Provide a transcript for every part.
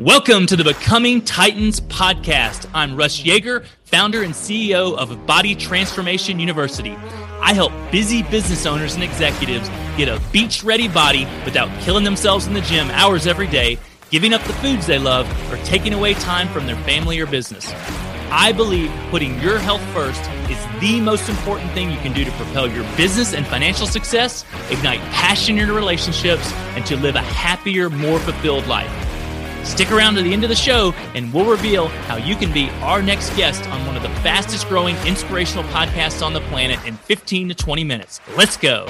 Welcome to the Becoming Titans podcast. I'm Russ Yeager, founder and CEO of Body Transformation University. I help busy business owners and executives get a beach ready body without killing themselves in the gym hours every day, giving up the foods they love, or taking away time from their family or business. I believe putting your health first is the most important thing you can do to propel your business and financial success, ignite passion in your relationships, and to live a happier, more fulfilled life. Stick around to the end of the show, and we'll reveal how you can be our next guest on one of the fastest growing inspirational podcasts on the planet in 15 to 20 minutes. Let's go.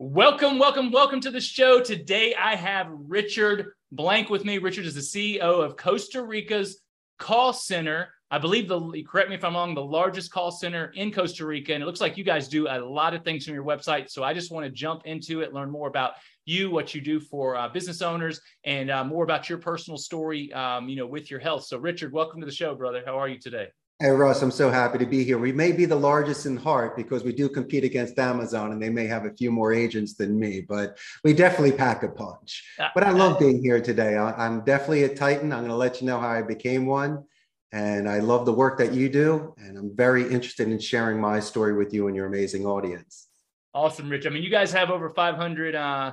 Welcome, welcome, welcome to the show. Today I have Richard Blank with me. Richard is the CEO of Costa Rica's call center I believe the correct me if I'm wrong, the largest call center in Costa Rica. And it looks like you guys do a lot of things from your website. So I just want to jump into it, learn more about you, what you do for uh, business owners, and uh, more about your personal story, um, you know, with your health. So Richard, welcome to the show, brother. How are you today? Hey Russ, I'm so happy to be here. We may be the largest in heart because we do compete against Amazon and they may have a few more agents than me, but we definitely pack a punch. Uh, but I love uh, being here today. I'm definitely a Titan. I'm going to let you know how I became one and I love the work that you do. And I'm very interested in sharing my story with you and your amazing audience. Awesome, Rich. I mean, you guys have over 500 uh,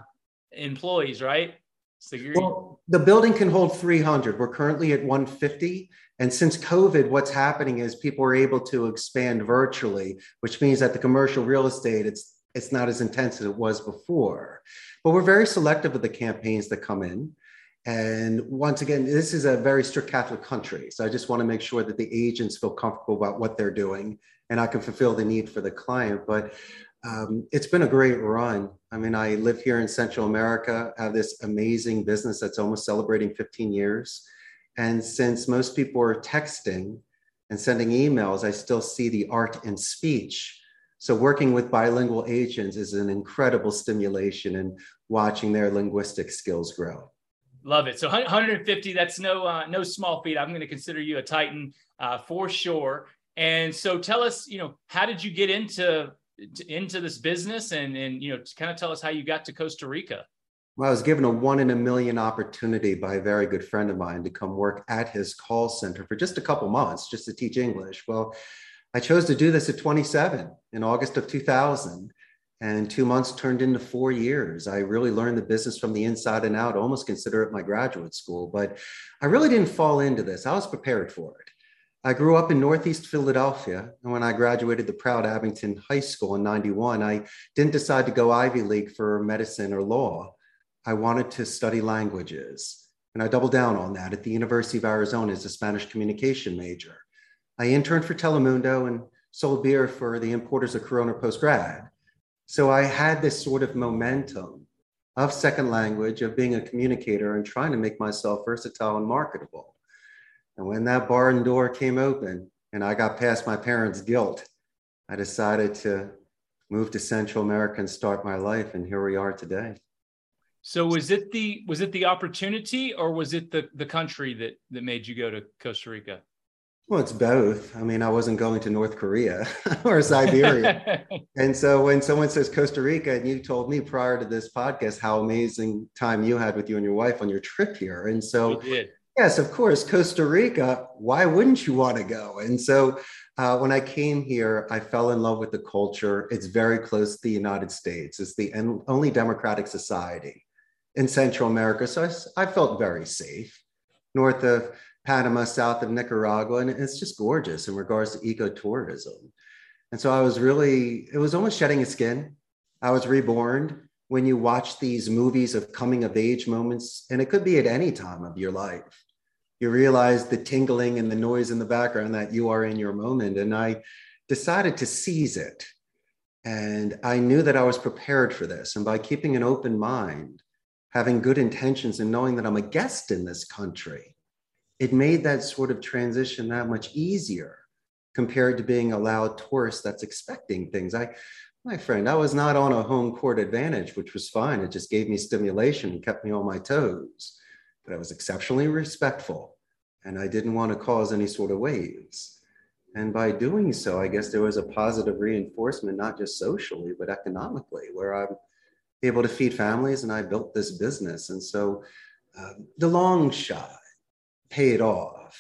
employees, right? So you're... Well, the building can hold 300. We're currently at 150. And since COVID, what's happening is people are able to expand virtually, which means that the commercial real estate, it's it's not as intense as it was before. But we're very selective of the campaigns that come in. And once again, this is a very strict Catholic country. So I just want to make sure that the agents feel comfortable about what they're doing and I can fulfill the need for the client. But um, it's been a great run. I mean, I live here in Central America, have this amazing business that's almost celebrating 15 years. And since most people are texting and sending emails, I still see the art in speech. So working with bilingual agents is an incredible stimulation and watching their linguistic skills grow. Love it. So 150, that's no uh, no small feat. I'm going to consider you a Titan uh, for sure. And so tell us, you know, how did you get into into this business and and you know, kind of tell us how you got to Costa Rica. Well, I was given a one in a million opportunity by a very good friend of mine to come work at his call center for just a couple months, just to teach English. Well, I chose to do this at 27 in August of 2000 and two months turned into four years. I really learned the business from the inside and out, almost consider it my graduate school, but I really didn't fall into this. I was prepared for it. I grew up in Northeast Philadelphia, and when I graduated the proud Abington High School in 91, I didn't decide to go Ivy League for medicine or law. I wanted to study languages, and I doubled down on that at the University of Arizona as a Spanish communication major. I interned for Telemundo and sold beer for the importers of Corona post grad. So I had this sort of momentum of second language, of being a communicator and trying to make myself versatile and marketable. And when that barn door came open and I got past my parents' guilt, I decided to move to Central America and start my life. And here we are today. So was it the was it the opportunity or was it the the country that that made you go to Costa Rica? Well, it's both. I mean, I wasn't going to North Korea or Siberia. and so when someone says Costa Rica, and you told me prior to this podcast how amazing time you had with you and your wife on your trip here. And so, yes, of course, Costa Rica, why wouldn't you want to go? And so uh, when I came here, I fell in love with the culture. It's very close to the United States, it's the only democratic society in Central America. So I, I felt very safe. North of Panama, south of Nicaragua, and it's just gorgeous in regards to ecotourism. And so I was really, it was almost shedding a skin. I was reborn when you watch these movies of coming of age moments, and it could be at any time of your life. You realize the tingling and the noise in the background that you are in your moment. And I decided to seize it. And I knew that I was prepared for this. And by keeping an open mind, having good intentions, and knowing that I'm a guest in this country, it made that sort of transition that much easier compared to being a loud tourist that's expecting things. I, my friend, I was not on a home court advantage, which was fine. It just gave me stimulation and kept me on my toes. But I was exceptionally respectful and I didn't want to cause any sort of waves. And by doing so, I guess there was a positive reinforcement, not just socially, but economically, where I'm able to feed families and I built this business. And so uh, the long shot paid off.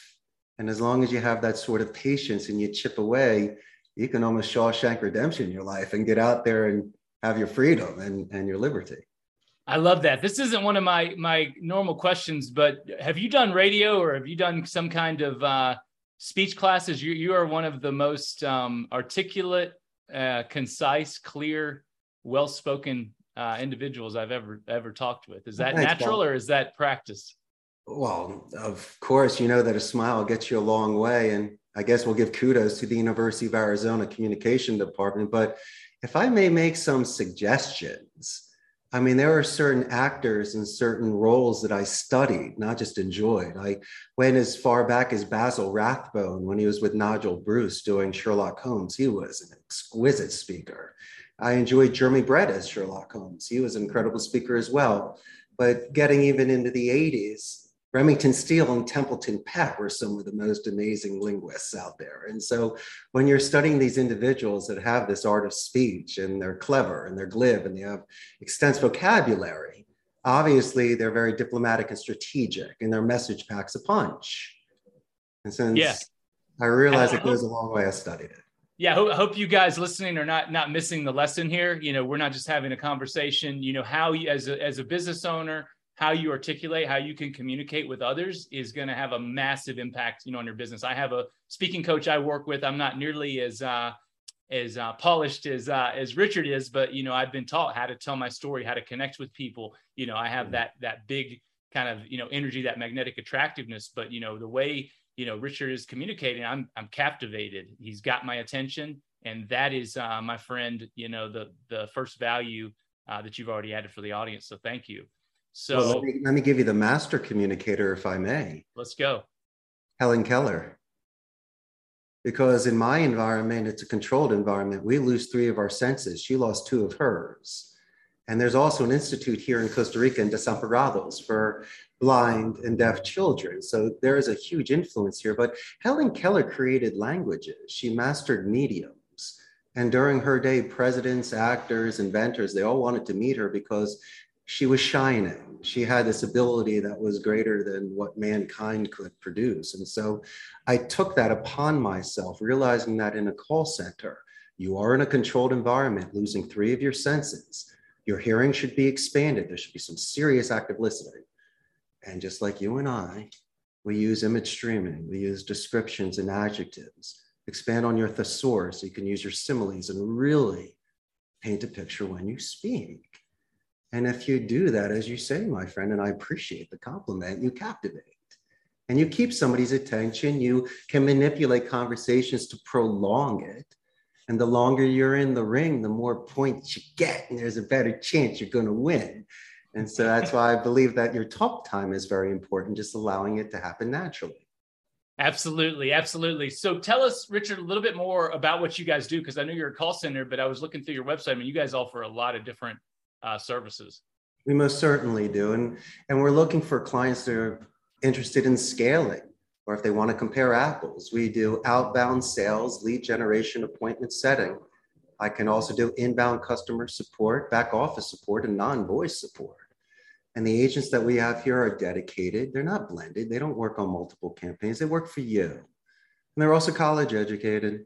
And as long as you have that sort of patience and you chip away, you can almost Shawshank redemption in your life and get out there and have your freedom and, and your liberty. I love that. This isn't one of my my normal questions, but have you done radio or have you done some kind of uh, speech classes? You you are one of the most um, articulate, uh, concise, clear, well spoken uh, individuals I've ever ever talked with. Is that Thanks, natural Paul. or is that practice? Well, of course, you know that a smile gets you a long way, and I guess we'll give kudos to the University of Arizona Communication Department. But if I may make some suggestions, I mean, there are certain actors and certain roles that I studied, not just enjoyed. I went as far back as Basil Rathbone when he was with Nigel Bruce doing Sherlock Holmes. He was an exquisite speaker. I enjoyed Jeremy Brett as Sherlock Holmes. He was an incredible speaker as well. But getting even into the 80s, Remington Steele and Templeton Peck were some of the most amazing linguists out there. And so when you're studying these individuals that have this art of speech and they're clever and they're glib and they have extensive vocabulary, obviously they're very diplomatic and strategic and their message packs a punch. And since yeah. I realize it goes a long way, I studied it. Yeah, I hope, hope you guys listening are not not missing the lesson here. You know, we're not just having a conversation. You know, how you, as a as a business owner, how you articulate, how you can communicate with others is going to have a massive impact, you know, on your business. I have a speaking coach I work with. I'm not nearly as uh, as uh, polished as uh, as Richard is, but you know, I've been taught how to tell my story, how to connect with people. You know, I have that that big kind of you know energy, that magnetic attractiveness. But you know, the way you know Richard is communicating, I'm I'm captivated. He's got my attention, and that is, uh, my friend, you know, the the first value uh, that you've already added for the audience. So thank you. So well, let, me, let me give you the master communicator, if I may. Let's go. Helen Keller. Because in my environment, it's a controlled environment. We lose three of our senses. She lost two of hers. And there's also an institute here in Costa Rica in Desamparados for blind and deaf children. So there is a huge influence here. But Helen Keller created languages. She mastered mediums. And during her day, presidents, actors, inventors, they all wanted to meet her because she was shining. She had this ability that was greater than what mankind could produce. And so I took that upon myself, realizing that in a call center, you are in a controlled environment, losing three of your senses. Your hearing should be expanded. There should be some serious active listening. And just like you and I, we use image streaming, we use descriptions and adjectives. Expand on your thesaurus you can use your similes and really paint a picture when you speak. And if you do that, as you say, my friend, and I appreciate the compliment, you captivate and you keep somebody's attention. You can manipulate conversations to prolong it. And the longer you're in the ring, the more points you get, and there's a better chance you're going to win. And so that's why I believe that your talk time is very important, just allowing it to happen naturally. Absolutely, absolutely. So tell us, Richard, a little bit more about what you guys do, because I know you're a call center, but I was looking through your website. I mean, you guys offer a lot of different uh, services? We most certainly do. And, and we're looking for clients that are interested in scaling or if they want to compare apples. We do outbound sales, lead generation, appointment setting. I can also do inbound customer support, back office support, and non voice support. And the agents that we have here are dedicated. They're not blended. They don't work on multiple campaigns. They work for you. And they're also college educated.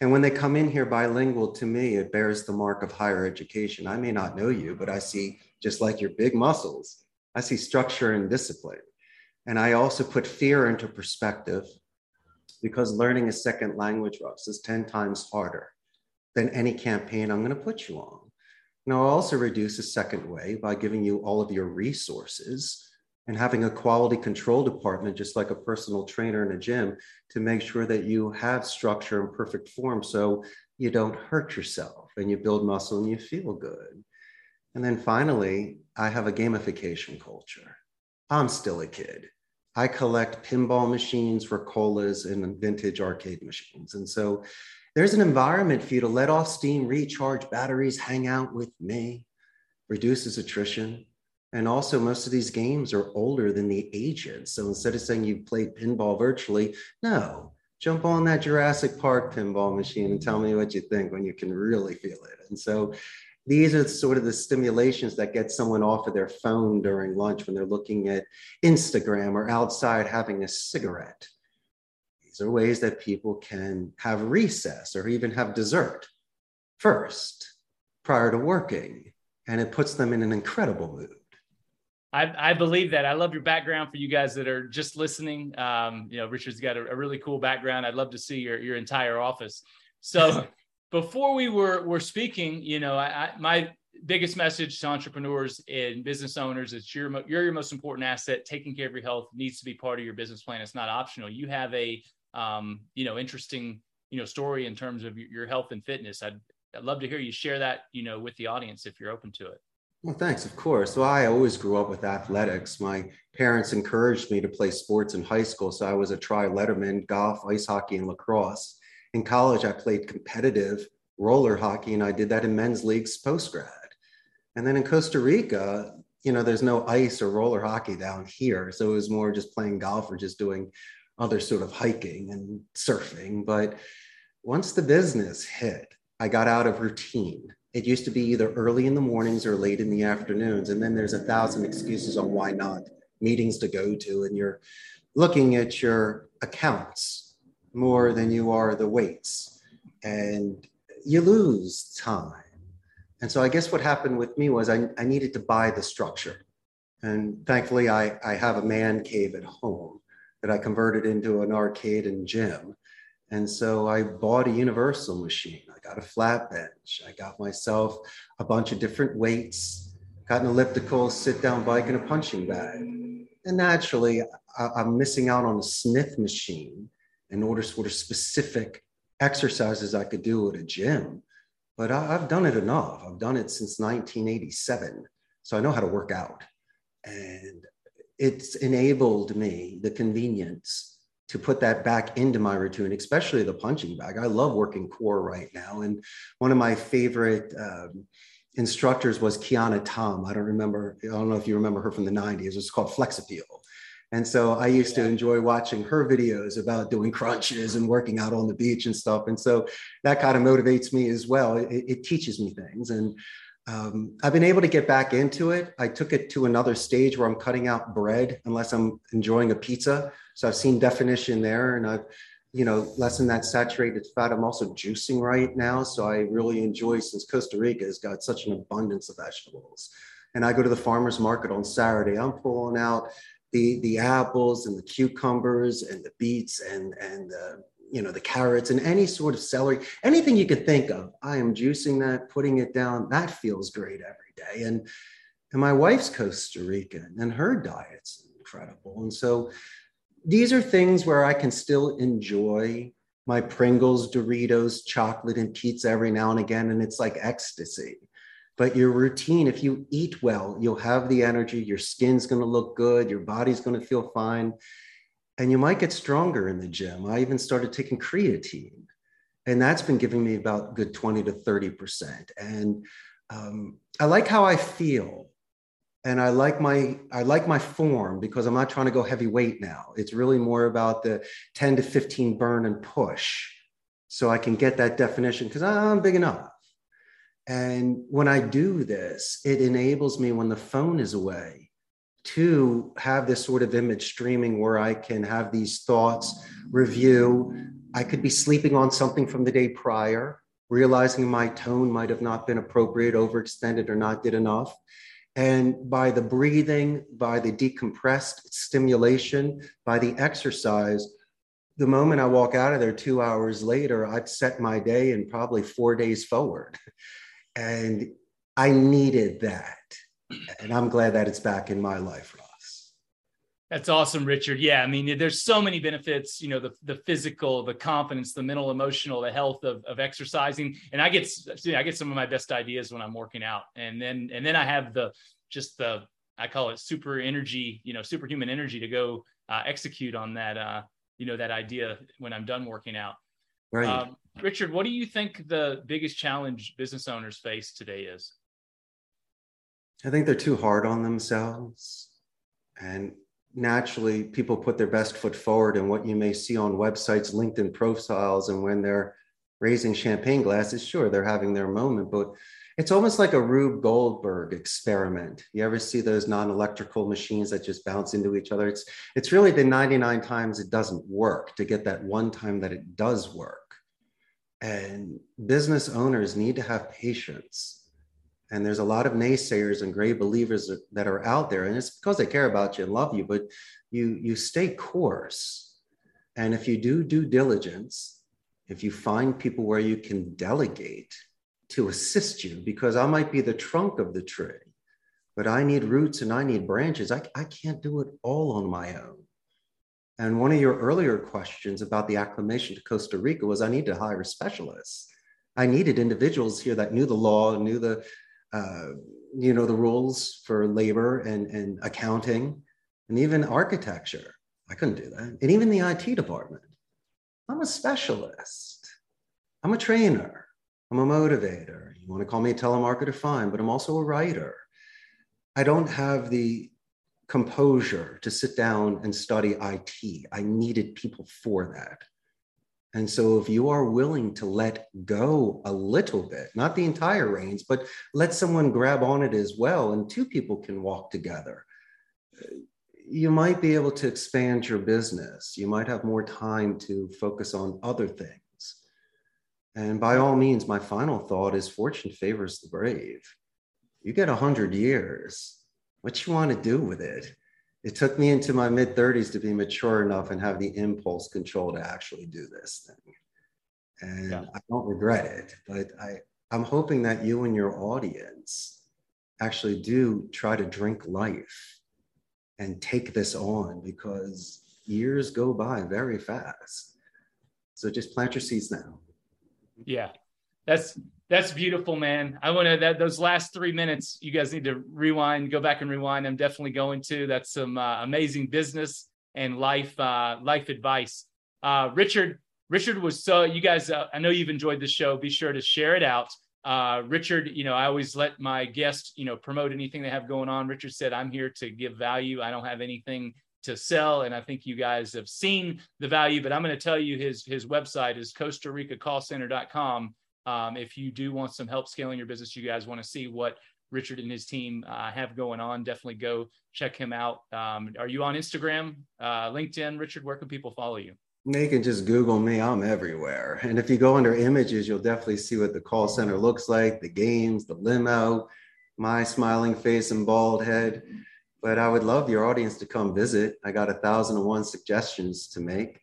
And when they come in here bilingual, to me, it bears the mark of higher education. I may not know you, but I see, just like your big muscles, I see structure and discipline. And I also put fear into perspective because learning a second language, Russ, is 10 times harder than any campaign I'm going to put you on. Now, I'll also reduce a second way by giving you all of your resources and having a quality control department, just like a personal trainer in a gym, to make sure that you have structure and perfect form so you don't hurt yourself and you build muscle and you feel good. And then finally, I have a gamification culture. I'm still a kid. I collect pinball machines for colas and vintage arcade machines. And so there's an environment for you to let off steam, recharge batteries, hang out with me, reduces attrition and also, most of these games are older than the ages. So instead of saying you played pinball virtually, no, jump on that Jurassic Park pinball machine and tell me what you think when you can really feel it. And so these are sort of the stimulations that get someone off of their phone during lunch when they're looking at Instagram or outside having a cigarette. These are ways that people can have recess or even have dessert first prior to working. And it puts them in an incredible mood. I, I, believe that. I love your background for you guys that are just listening. Um, you know, Richard's got a, a, really cool background. I'd love to see your, your entire office. So before we were, were speaking, you know, I, I, my biggest message to entrepreneurs and business owners is you're, you're your most important asset. Taking care of your health needs to be part of your business plan. It's not optional. You have a, um, you know, interesting, you know, story in terms of your health and fitness. I'd, I'd love to hear you share that, you know, with the audience if you're open to it. Well, thanks, of course. So I always grew up with athletics. My parents encouraged me to play sports in high school. So I was a tri letterman, golf, ice hockey, and lacrosse. In college, I played competitive roller hockey, and I did that in men's leagues post grad. And then in Costa Rica, you know, there's no ice or roller hockey down here. So it was more just playing golf or just doing other sort of hiking and surfing. But once the business hit, I got out of routine. It used to be either early in the mornings or late in the afternoons. And then there's a thousand excuses on why not meetings to go to. And you're looking at your accounts more than you are the weights. And you lose time. And so I guess what happened with me was I, I needed to buy the structure. And thankfully, I, I have a man cave at home that I converted into an arcade and gym. And so I bought a universal machine. Got a flat bench. I got myself a bunch of different weights, got an elliptical, sit down bike, and a punching bag. And naturally, I, am missing out on a Smith machine in order sort of specific exercises I could do at a gym. But I, I've done it enough. I've done it since 1987. So I know how to work out. And it's enabled me the convenience to put that back into my routine, especially the punching bag. I love working core right now. And one of my favorite um, instructors was Kiana Tom. I don't remember, I don't know if you remember her from the 90s. It's called Flex Appeal. And so I used to enjoy watching her videos about doing crunches and working out on the beach and stuff. And so that kind of motivates me as well. It, it teaches me things. And um, I've been able to get back into it. I took it to another stage where I'm cutting out bread unless I'm enjoying a pizza. So I've seen definition there and I've, you know, lessened that saturated fat. I'm also juicing right now. So I really enjoy since Costa Rica has got such an abundance of vegetables. And I go to the farmer's market on Saturday. I'm pulling out the, the apples and the cucumbers and the beets and, and the you know the carrots and any sort of celery anything you could think of i am juicing that putting it down that feels great every day and and my wife's costa rican and her diet's incredible and so these are things where i can still enjoy my pringles doritos chocolate and pizza every now and again and it's like ecstasy but your routine if you eat well you'll have the energy your skin's going to look good your body's going to feel fine and you might get stronger in the gym. I even started taking creatine, and that's been giving me about good 20 to 30%. And um, I like how I feel. And I like my I like my form because I'm not trying to go heavyweight now. It's really more about the 10 to 15 burn and push. So I can get that definition because I'm big enough. And when I do this, it enables me when the phone is away to have this sort of image streaming where I can have these thoughts, review. I could be sleeping on something from the day prior, realizing my tone might have not been appropriate, overextended, or not did enough. And by the breathing, by the decompressed stimulation, by the exercise, the moment I walk out of there two hours later, I've set my day and probably four days forward. And I needed that and I'm glad that it's back in my life. That's awesome, Richard. Yeah, I mean, there's so many benefits. You know, the the physical, the confidence, the mental, emotional, the health of, of exercising. And I get I get some of my best ideas when I'm working out, and then and then I have the just the I call it super energy, you know, superhuman energy to go uh, execute on that, uh, you know, that idea when I'm done working out. Right. Um, Richard, what do you think the biggest challenge business owners face today is? I think they're too hard on themselves. And naturally people put their best foot forward and what you may see on websites linkedin profiles and when they're raising champagne glasses sure they're having their moment but it's almost like a rube goldberg experiment. You ever see those non-electrical machines that just bounce into each other? It's it's really the 99 times it doesn't work to get that one time that it does work. And business owners need to have patience and there's a lot of naysayers and great believers that are out there and it's because they care about you and love you but you you stay course and if you do due diligence if you find people where you can delegate to assist you because i might be the trunk of the tree but i need roots and i need branches i, I can't do it all on my own. And one of your earlier questions about the acclimation to costa rica was i need to hire specialists. I needed individuals here that knew the law knew the uh, you know, the rules for labor and, and accounting and even architecture. I couldn't do that. And even the IT department. I'm a specialist. I'm a trainer. I'm a motivator. You want to call me a telemarketer, fine, but I'm also a writer. I don't have the composure to sit down and study IT. I needed people for that. And so, if you are willing to let go a little bit, not the entire reins, but let someone grab on it as well, and two people can walk together, you might be able to expand your business. You might have more time to focus on other things. And by all means, my final thought is fortune favors the brave. You get 100 years, what you want to do with it? It took me into my mid 30s to be mature enough and have the impulse control to actually do this thing. And yeah. I don't regret it, but I, I'm hoping that you and your audience actually do try to drink life and take this on because years go by very fast. So just plant your seeds now. Yeah. That's that's beautiful, man. I want to that those last three minutes. You guys need to rewind, go back and rewind. I'm definitely going to. That's some uh, amazing business and life uh, life advice. Uh, Richard, Richard was so. You guys, uh, I know you've enjoyed the show. Be sure to share it out. Uh, Richard, you know, I always let my guests, you know, promote anything they have going on. Richard said, "I'm here to give value. I don't have anything to sell. And I think you guys have seen the value, but I'm going to tell you his his website is Costa Rica Callcenter.com. Um, if you do want some help scaling your business, you guys want to see what Richard and his team uh, have going on, definitely go check him out. Um, are you on Instagram, uh, LinkedIn? Richard, where can people follow you? They can just Google me. I'm everywhere. And if you go under images, you'll definitely see what the call center looks like the games, the limo, my smiling face and bald head. But I would love your audience to come visit. I got a thousand and one suggestions to make.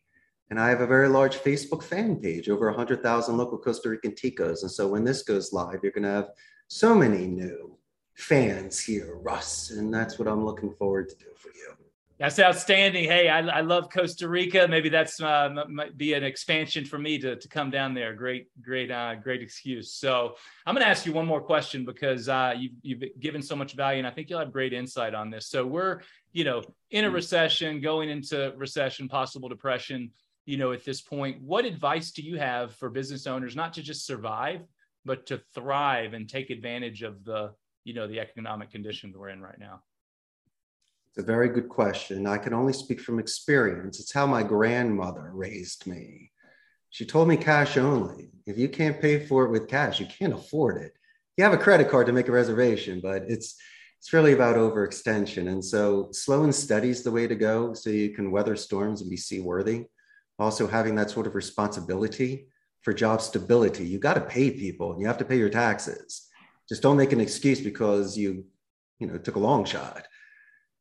And I have a very large Facebook fan page, over 100,000 local Costa Rican ticos. And so when this goes live, you're going to have so many new fans here, Russ. And that's what I'm looking forward to do for you. That's outstanding. Hey, I, I love Costa Rica. Maybe that's uh, might be an expansion for me to, to come down there. Great, great, uh, great excuse. So I'm going to ask you one more question because uh, you've, you've given so much value, and I think you'll have great insight on this. So we're, you know, in a recession, going into recession, possible depression you know, at this point, what advice do you have for business owners not to just survive, but to thrive and take advantage of the, you know, the economic conditions we're in right now? It's a very good question. I can only speak from experience. It's how my grandmother raised me. She told me cash only. If you can't pay for it with cash, you can't afford it. You have a credit card to make a reservation, but it's it's really about overextension. And so slow and steady is the way to go so you can weather storms and be seaworthy also having that sort of responsibility for job stability. You got to pay people and you have to pay your taxes. Just don't make an excuse because you, you know, took a long shot.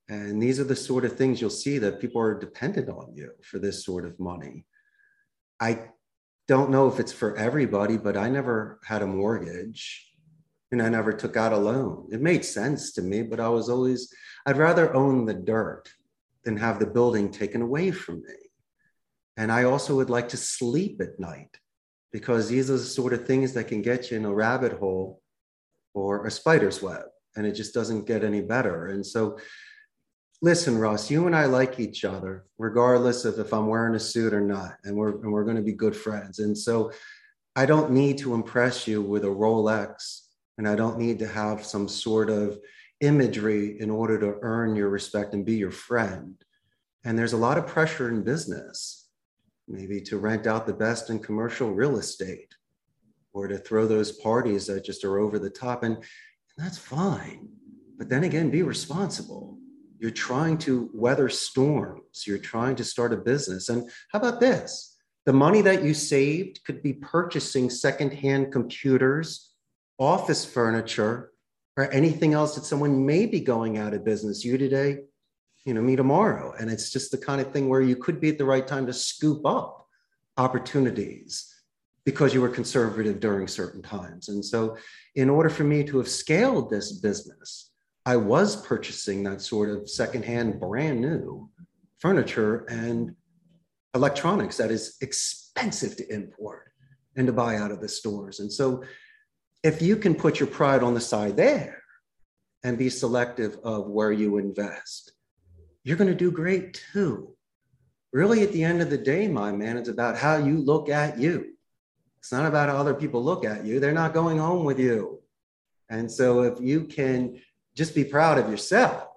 And these are the sort of things you'll see that people are dependent on you for this sort of money. I don't know if it's for everybody, but I never had a mortgage and I never took out a loan. It made sense to me, but I was always, I'd rather own the dirt than have the building taken away from me. And I also would like to sleep at night because these are the sort of things that can get you in a rabbit hole or a spider's web, and it just doesn't get any better. And so, listen, Ross, you and I like each other, regardless of if I'm wearing a suit or not, and we're and we're going to be good friends. And so, I don't need to impress you with a Rolex, and I don't need to have some sort of imagery in order to earn your respect and be your friend. And there's a lot of pressure in business, maybe to rent out the best in commercial real estate or to throw those parties that just are over the top. And, and that's fine. But then again, be responsible. You're trying to weather storms, you're trying to start a business. And how about this? The money that you saved could be purchasing secondhand computers, office furniture, or anything else that someone may be going out of business. You today, you know, me tomorrow. And it's just the kind of thing where you could be at the right time to scoop up opportunities because you were conservative during certain times. And so, in order for me to have scaled this business, I was purchasing that sort of secondhand, brand new furniture and electronics that is expensive to import and to buy out of the stores. And so, if you can put your pride on the side there and be selective of where you invest, you're going to do great too. Really, at the end of the day, my man, it's about how you look at you. It's not about how other people look at you. They're not going home with you. And so, if you can just be proud of yourself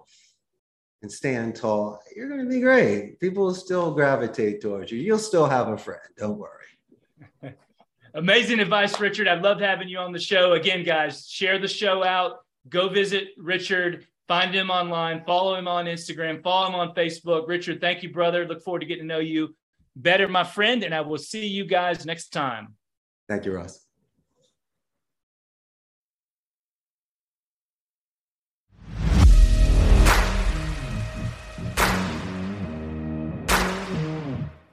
and stand tall, you're going to be great. People will still gravitate towards you. You'll still have a friend. Don't worry. Amazing advice, Richard. I've loved having you on the show. Again, guys, share the show out. Go visit Richard. Find him online. Follow him on Instagram. Follow him on Facebook. Richard, thank you, brother. Look forward to getting to know you better, my friend. And I will see you guys next time. Thank you, Ross.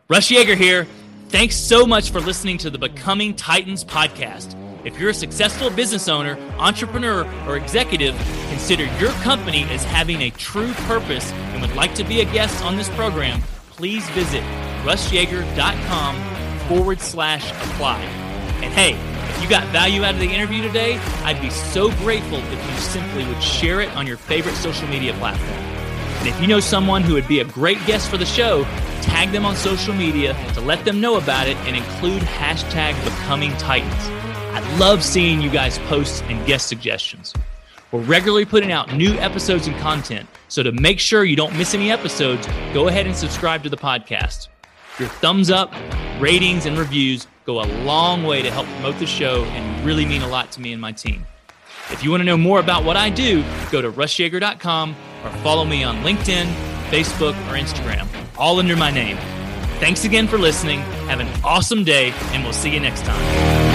Russ Yeager here. Thanks so much for listening to the Becoming Titans podcast. If you're a successful business owner, entrepreneur, or executive, consider your company as having a true purpose and would like to be a guest on this program, please visit russyeager.com forward slash apply. And hey, if you got value out of the interview today, I'd be so grateful if you simply would share it on your favorite social media platform. And if you know someone who would be a great guest for the show, tag them on social media to let them know about it and include hashtag becoming titans. I love seeing you guys post and guest suggestions. We're regularly putting out new episodes and content, so to make sure you don't miss any episodes, go ahead and subscribe to the podcast. Your thumbs up, ratings, and reviews go a long way to help promote the show and really mean a lot to me and my team. If you want to know more about what I do, go to russyeager.com or follow me on LinkedIn, Facebook, or Instagram all under my name. Thanks again for listening. Have an awesome day, and we'll see you next time.